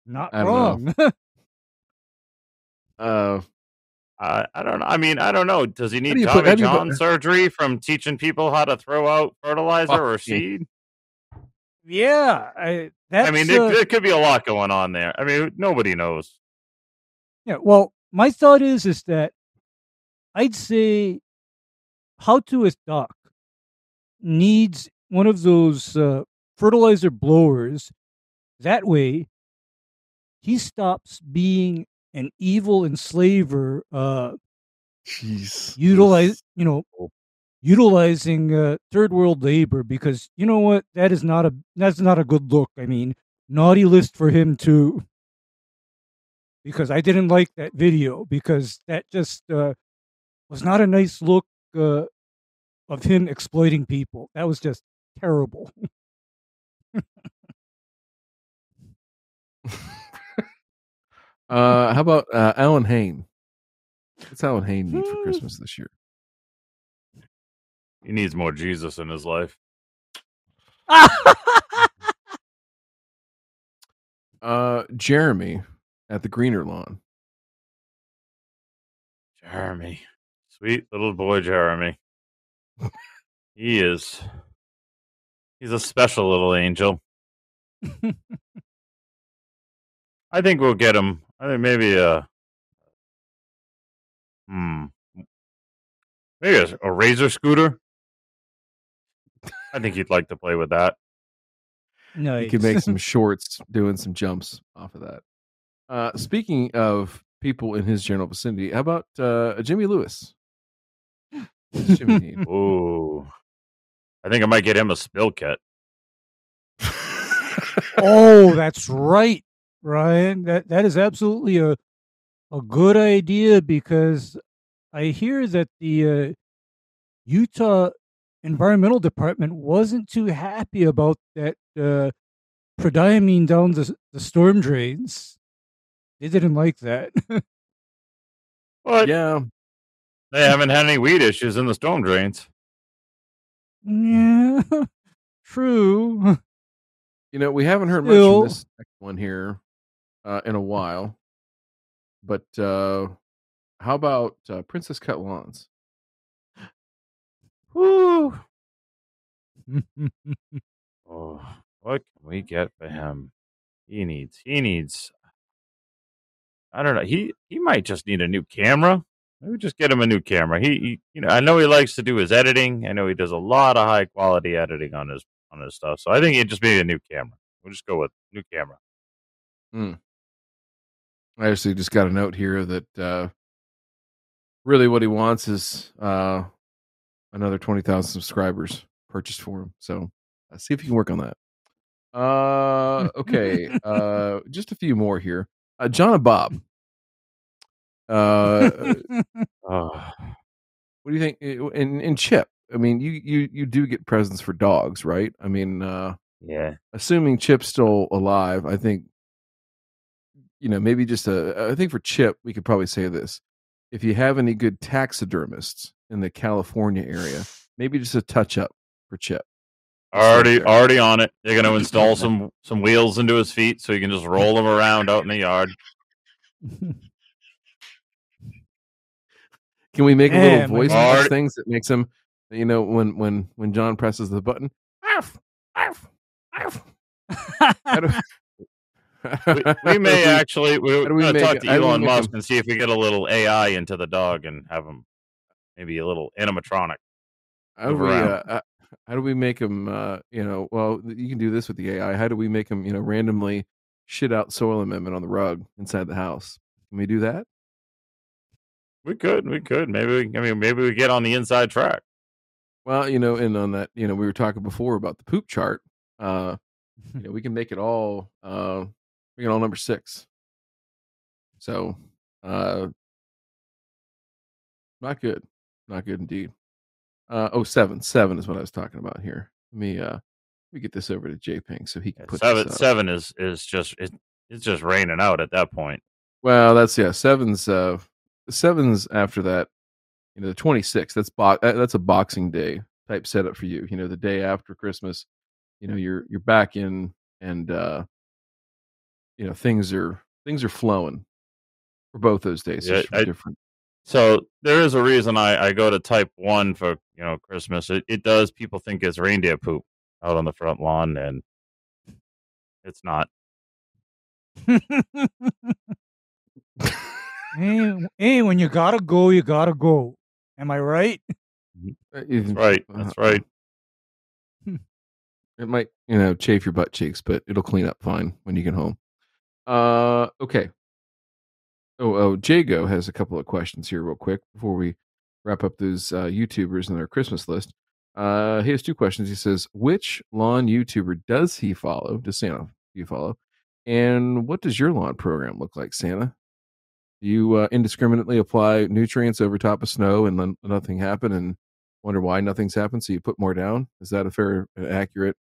Not I wrong. Uh, I I don't know. I mean, I don't know. Does he need you put- Tommy how do you put- John surgery from teaching people how to throw out fertilizer Fuck or seed? yeah, I, that's. I mean, uh, there, there could be a lot going on there. I mean, nobody knows. Yeah, well, my thought is is that I'd say how to with Doc needs one of those uh, fertilizer blowers. That way, he stops being an evil enslaver, uh, jeez, utilize you know, utilizing uh, third world labor because you know what that is not a that's not a good look. I mean, naughty list for him too. Because I didn't like that video because that just uh, was not a nice look uh, of him exploiting people. That was just terrible. Uh, how about uh, Allyn Hane? What's Allyn Hane need for Hmm. Christmas this year? He needs more Jesus in his life. Uh, Jeremy at the Greener Lawn. Jeremy, sweet little boy, Jeremy. he is. He's a special little angel. I think we'll get him. I think maybe a. Hmm. Maybe a, a razor scooter. I think he'd like to play with that. nice. You could make some shorts doing some jumps off of that. Uh, speaking of people in his general vicinity, how about uh, Jimmy Lewis? What's Jimmy need? Ooh. I think I might get him a spill kit. oh, that's right, Ryan. That that is absolutely a a good idea because I hear that the uh, Utah Environmental Department wasn't too happy about that uh, prodiamine down the the storm drains. They didn't like that. But yeah, they haven't had any weed issues in the storm drains. yeah, true. you know we haven't heard much Still- from this next one here uh, in a while. but uh, how about uh, Princess Cut Lawns? Woo. Oh, what can we get for him? He needs. He needs. I don't know. He he might just need a new camera. Maybe just get him a new camera. He, he you know, I know he likes to do his editing. I know he does a lot of high quality editing on his on his stuff. So I think he just need a new camera. We'll just go with new camera. Hmm. I actually just got a note here that uh, really what he wants is uh, another 20,000 subscribers purchased for him. So uh, see if you can work on that. Uh, okay. uh, just a few more here. Uh, John and Bob. Uh, Oh, what do you think? In, in Chip, I mean, you, you, you do get presents for dogs, right? I mean, uh, yeah. assuming Chip's still alive, I think, you know, maybe just a, I think for Chip, we could probably say this. If you have any good taxidermists in the California area, maybe just a touch up for Chip. Already, already on it. They're going to install some some wheels into his feet so he can just roll them around out in the yard. Can we make a little voice God. box things that makes him, you know, when when when John presses the button, arf, arf, arf. We, we may actually. We're we going to talk to how Elon Musk him- and see if we get a little AI into the dog and have him maybe a little animatronic. How do we uh, uh, how do we make him uh, you know well you can do this with the AI. How do we make him you know randomly shit out soil amendment on the rug inside the house? Can we do that? We could, we could. Maybe, we, I mean, maybe we get on the inside track. Well, you know, and on that, you know, we were talking before about the poop chart. Uh, you know, we can make it all uh make it all number six. So uh not good. Not good indeed. Uh oh seven. Seven is what I was talking about here. Let me uh let me get this over to J. JPing so he can put seven, seven is is just it, it's just raining out at that point. Well, that's yeah. Seven's uh, seven's after that. You know, the twenty sixth. That's bo- that's a Boxing Day type setup for you. You know, the day after Christmas. You know, you're you're back in, and uh, you know things are things are flowing for both those days. Yeah, I- different. So there is a reason I, I go to type one for you know Christmas. It it does people think it's reindeer poop out on the front lawn, and it's not. hey, hey, when you gotta go, you gotta go. Am I right? Uh, That's right. That's right. It might, you know, chafe your butt cheeks, but it'll clean up fine when you get home. Uh, okay. Oh, oh, Jago has a couple of questions here, real quick, before we wrap up those uh, YouTubers in their Christmas list. Uh, he has two questions. He says, "Which lawn YouTuber does he follow? Does Santa do you follow? And what does your lawn program look like, Santa? You uh, indiscriminately apply nutrients over top of snow and then nothing happen, and wonder why nothing's happened? So you put more down? Is that a fair, and accurate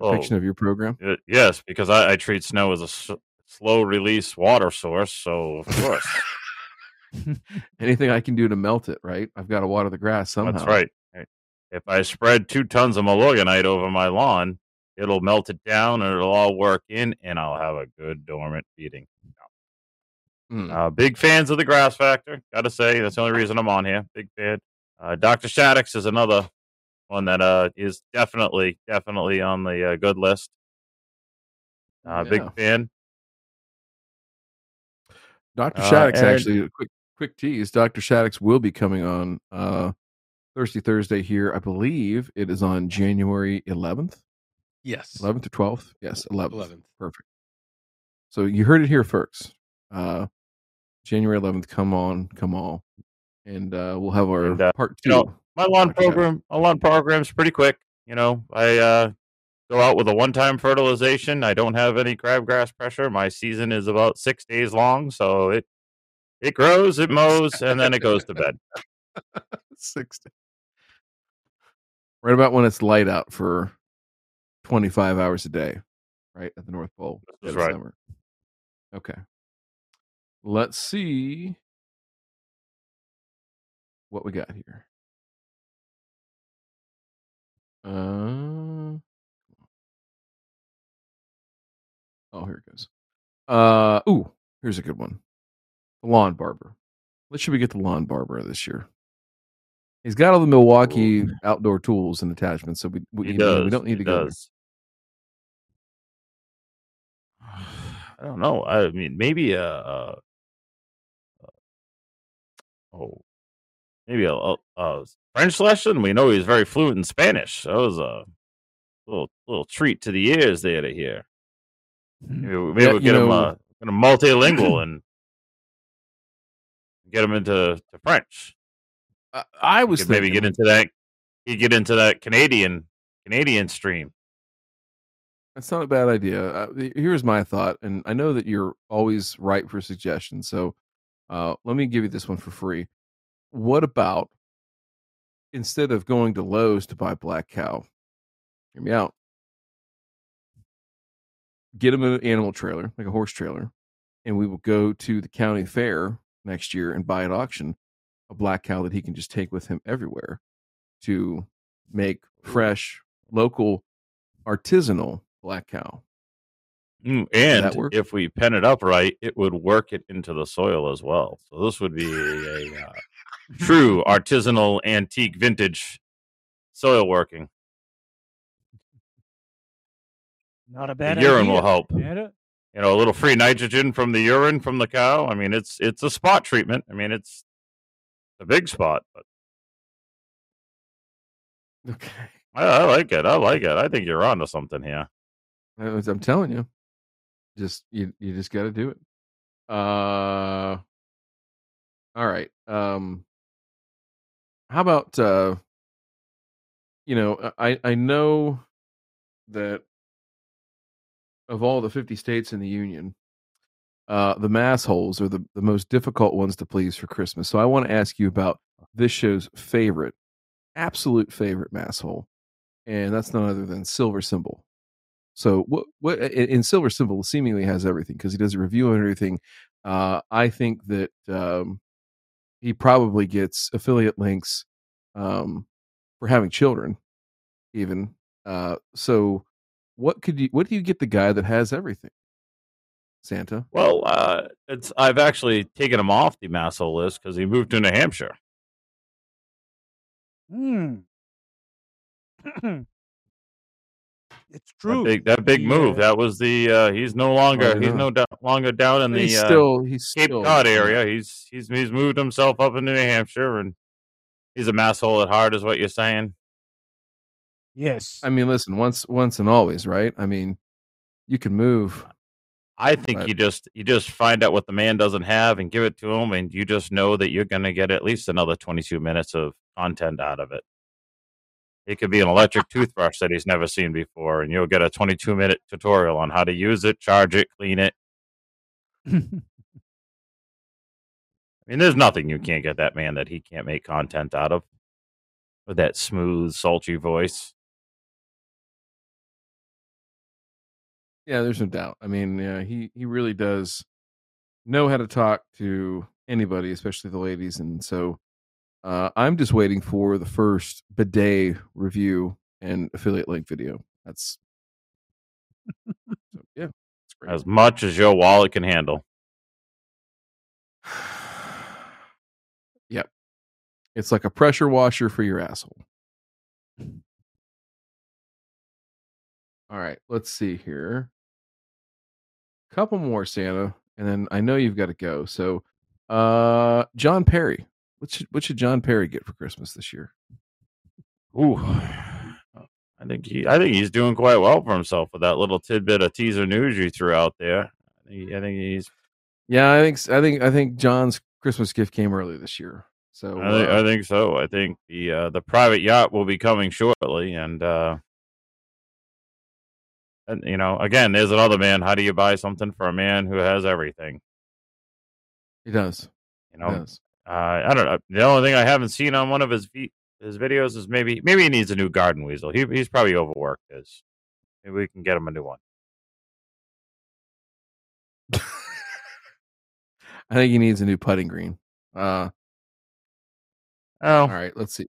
Oh, of your program? y- yes, because I, I treat snow as a s- slow release water source. So of course, Anything I can do to melt it, right? I've got to water the grass somehow. that's right. Right. If I spread two tons of Milorganite over my lawn, it'll melt it down and it'll all work in, and I'll have a good dormant feeding. Mm. Uh, big fans of the grass factor. Got to say, that's the only reason I'm on here. Big fan. Uh, Dr. Shaddix is another one that uh, is definitely, definitely on the uh, good list. Uh, Yeah. Big fan. Dr. Uh, Shaddix and- actually a quick quick tease. Dr. Shaddix will be coming on uh Thursday Thursday here. I believe it is on January 11th, Yes. 11th or 12th. Yes, 11th. 11th. Perfect. So you heard it here first. Uh January 11th come on, come all. And uh we'll have our And, uh, part 2. you know, My lawn program, my lawn program's pretty quick. You know, I uh, go out with a one-time fertilization. I don't have any crabgrass pressure. My season is about six days long, so it it grows, it mows, and then it goes to bed. 60. Right about when it's light out for 25 hours a day, right? At the North Pole. That's right. Summer. Okay. Let's see what we got here. Uh, oh, here it goes. Uh, ooh, here's a good one. the lawn barber. What should we get the lawn barber this year? He's got all the Milwaukee outdoor tools and attachments, so we we, He you know, does. we don't need he to go. there. I don't know. I mean, maybe a, a oh, maybe a, a, a French lesson. We know he's very fluent in Spanish. That was a little little treat to the ears there to hear. Maybe, we- maybe Yeah, we'll get him a, get him multilingual and get him into to French. I, I was maybe get into that. You get into that Canadian Canadian stream. That's not a bad idea. Uh, here's my thought, and I know that you're always right for suggestions. So uh, let me give you this one for free. What about instead of going to Lowe's to buy Black Cow, hear me out. Get him an animal trailer, like a horse trailer, and we will go to the county fair next year and buy at auction a black cow that he can just take with him everywhere to make fresh, local, artisanal black cow. Mm, and if we pen it up right, it would work it into the soil as well. So this would be a, uh, true artisanal, antique, vintage soil working. Not a The bad urine idea. will help. You know, a little free nitrogen from the urine from the cow. I mean, it's it's a spot treatment. I mean, it's a big spot, but Okay. I, I like it. I like it. I think you're onto something here. I'm telling you, just you you just got to do it. Uh, all right. Um, how about uh, you know, I I know that of all the 50 states in the union, uh, the mass holes are the the most difficult ones to please for Christmas. So I want to ask you about this show's favorite, absolute favorite mass hole, and that's none other than Silver Symbol. So what what in in Silver Symbol seemingly has everything because he does a review and everything. Uh, I think that um, he probably gets affiliate links um, for having children, even. Uh, so what could you what do you get the guy that has everything? Santa. Well, uh, it's I've actually taken him off the Masso list because he moved to New Hampshire. Hmm. it's That true. big, that big The, move. That was the. Uh, he's no longer. He's no do- longer down in But the he's uh, still he's Cape still, Cod area. He's he's he's moved himself up into New Hampshire, and he's a masshole at heart, is what you're saying. Yes. I mean, listen, once once and always, right? I mean, you can move. I think Right. you just you just find out what the man doesn't have and give it to him, and you just know that you're going to get at least another 22 minutes of content out of it. It could be an electric toothbrush that he's never seen before, and you'll get a 22 minute tutorial on how to use it, charge it, clean it. I mean, there's nothing you can't get that man that he can't make content out of with that smooth, sultry voice. Yeah, there's no doubt. I mean, yeah, he he really does know how to talk to anybody, especially the ladies, and so uh, I'm just waiting for the first bidet review and affiliate link video. That's so, yeah. As much as your wallet can handle. yep, it's like a pressure washer for your asshole. All right, let's see here. Couple more Santa, and then I know you've got to go. So, uh, John Perry, what should what should John Perry get for Christmas this year? Ooh, I think he, I think he's doing quite well for himself with that little tidbit of teaser news you threw out there. I think, I think he's, Yeah, I think I think I think John's Christmas gift came early this year. So I, think, uh, I think so. I think the uh, the private yacht will be coming shortly, and uh, and you know, again, there's another man. How do you buy something for a man who has everything? he does. You know, does. Uh, I don't know. The only thing I haven't seen on one of his vi- his videos is maybe maybe he needs a new garden weasel. He he's probably overworked. His maybe we can get him a new one. I think he needs a new putting green. Uh, Oh, all right, let's see.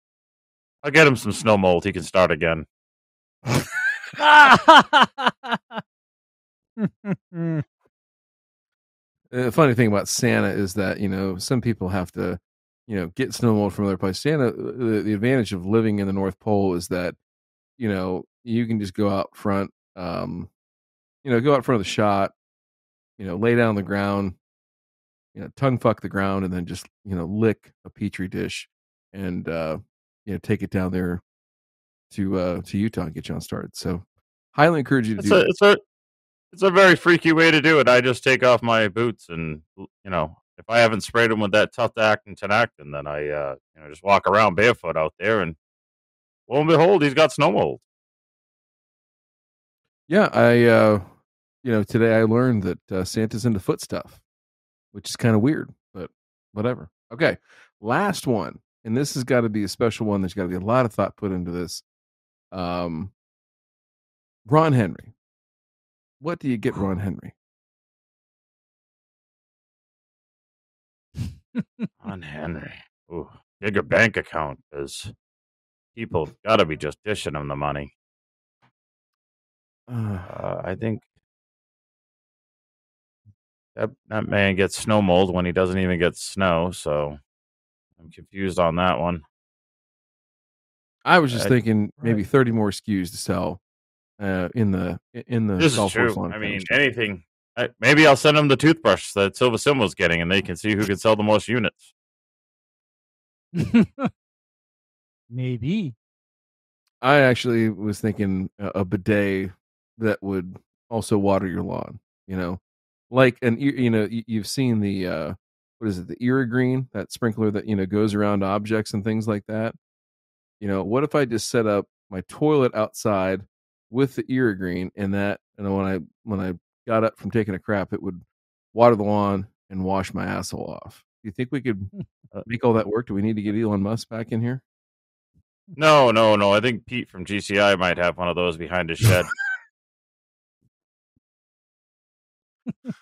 I'll get him some snow mold. He can start again. Uh, the funny thing about Santa is that you know some people have to, you know, get snow mold from other places. Santa, the, the advantage of living in the North Pole is that, you know, you can just go out front, um, you know, go out front of the shot, you know, lay down on the ground, you know, tongue fuck the ground, and then just you know lick a petri dish, and uh, you know take it down there to uh to Utah and get you on started. So highly encourage you to It's do a that. it's a it's a very freaky way to do it. I just take off my boots and you know if I haven't sprayed them with that Tuttac and Tinactin, then I uh, you know just walk around barefoot out there and lo and behold, he's got snow mold. Yeah, I uh you know today I learned that uh, Santa's into foot stuff, which is kind of weird, but whatever. Okay, last one, and this has got to be a special one. There's got to be a lot of thought put into this. Um, Ron Henry, what do you get Ron Henry? On Henry, ooh, bigger bank account because people got to be just dishing him the money. Uh, I think that that man gets snow mold when he doesn't even get snow. So I'm confused on that one. I was just Uh, thinking maybe right. 30 more SKUs to sell uh, in the in the This is true. I mean, Store. anything. I, maybe I'll send them the toothbrush that Silva Simo's getting, and they can see who can sell the most units. Maybe. I actually was thinking a, a bidet that would also water your lawn. You know, like an you know you, you've seen the uh what is it the Irrigreen that sprinkler that you know goes around objects and things like that. You know, what if I just set up my toilet outside with the Irrigreen and that and when I when I got up from taking a crap, it would water the lawn and wash my asshole off. Do you think we could Uh, make all that work? Do we need to get Elon Musk back in here? No, no, no. I think Pete from GCI might have one of those behind his shed.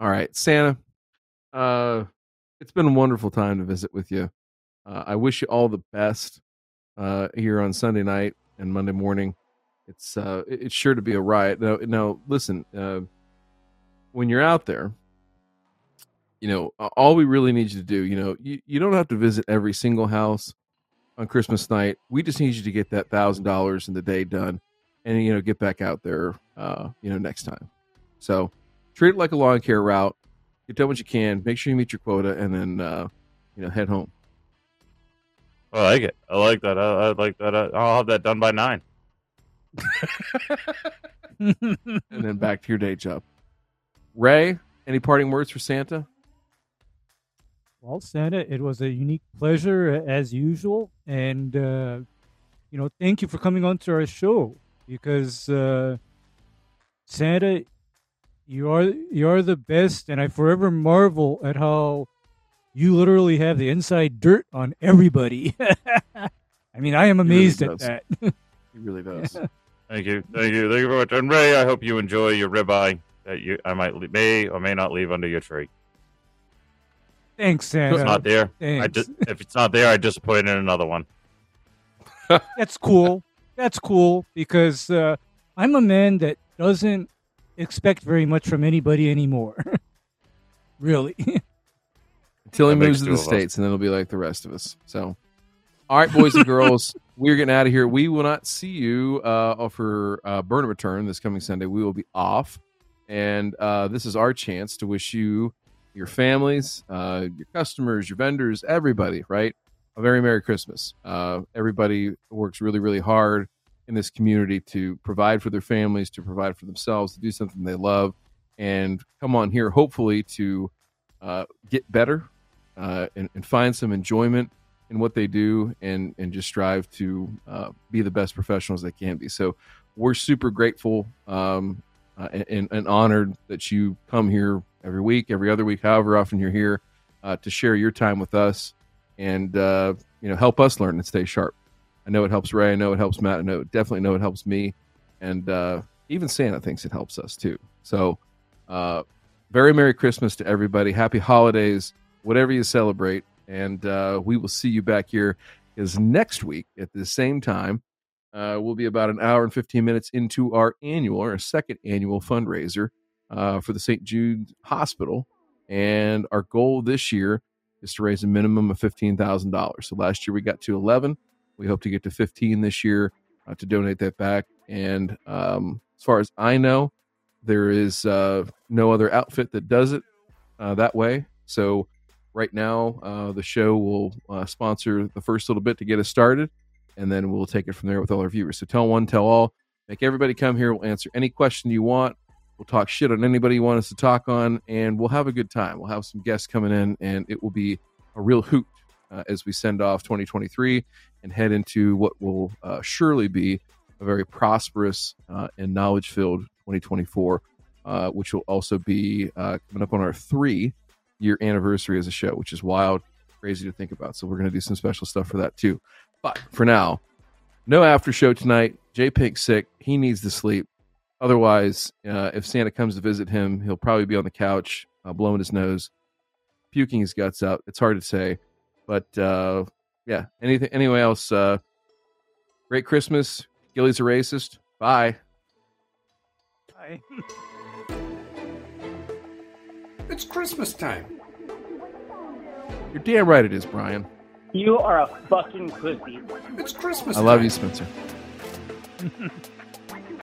All right, Santa. Uh, it's been a wonderful time to visit with you. Uh, I wish you all the best uh, here on Sunday night and Monday morning. It's uh, it's sure to be a riot. Now, now listen. Uh, when you're out there, you know all we really need you to do. You know, you, you don't have to visit every single house on Christmas night. We just need you to get that thousand dollars in the day done, and you know get back out there. Uh, you know next time. So treat it like a lawn care route. Get done what you can. Make sure you meet your quota, and then uh, you know head home. I like it. I like that. I, I like that. I, I'll have that done by nine. And then back to your day job. Ray, any parting words for Santa? Well, Santa, it was a unique pleasure uh, as usual, and uh, you know, thank you for coming on to our show because uh, Santa, you are you are the best, and I forever marvel at how you literally have the inside dirt on everybody. I mean, I am really amazed at does. that. He really does. Thank you, thank you, thank you very much. And Ray, I hope you enjoy your ribeye that you I might le- may or may not leave under your tree. Thanks, If it's not there, I Thanks. just if it's not there, I disappoint in another one. That's cool. That's cool because uh, I'm a man that doesn't expect very much from anybody anymore. really. Until he moves to the of us. states, and then it'll be like the rest of us. So, all right, boys and girls, we're getting out of here. We will not see you uh, for uh, Burn Return this coming Sunday. We will be off, and uh, this is our chance to wish you, your families, uh, your customers, your vendors, everybody, right, a very Merry Christmas. Uh, everybody works really, really hard in this community to provide for their families, to provide for themselves, to do something they love, and come on here, hopefully, to uh, get better uh, and, and find some enjoyment in what they do and and just strive to uh, be the best professionals they can be. So we're super grateful um, uh, and, and honored that you come here every week, every other week, however often you're here, uh, to share your time with us and uh, you know help us learn and stay sharp. I know it helps Ray. I know it helps Matt. I know definitely know it helps me, and uh, even Santa thinks it helps us too. So, uh, very Merry Christmas to everybody. Happy holidays, whatever you celebrate, and uh, we will see you back here. Is next week at the same time. Uh, we'll be about an hour and 15 minutes into our annual, our second annual fundraiser uh, for the St. Jude Hospital. And our goal this year is to raise a minimum of $15,000. So last year we got to 11. We hope to get to 15 this year uh, to donate that back. And um, as far as I know, there is uh, no other outfit that does it uh, that way. So right now, uh, the show will uh, sponsor the first little bit to get us started, and then we'll take it from there with all our viewers. So tell one, tell all. Make everybody come here. We'll answer any question you want. We'll talk shit on anybody you want us to talk on, and we'll have a good time. We'll have some guests coming in, and it will be a real hoot uh, as we send off 2023 and head into what will uh, surely be a very prosperous uh, and knowledge filled 2024, uh, which will also be coming up on our three year anniversary as a show, which is wild, crazy to think about. So we're going to do some special stuff for that too. But for now, no after show tonight. Jay Pink's sick. He needs to sleep. Otherwise, uh, if Santa comes to visit him, he'll probably be on the couch, uh, blowing his nose, puking his guts out. It's hard to say, but uh, yeah. Anything? Anyway else? Uh, great Christmas. Gilly's a racist. Bye. I, It's Christmas time. You're damn right it is, Brian. You are a fucking pussy. It's Christmas I love time. you, Spencer.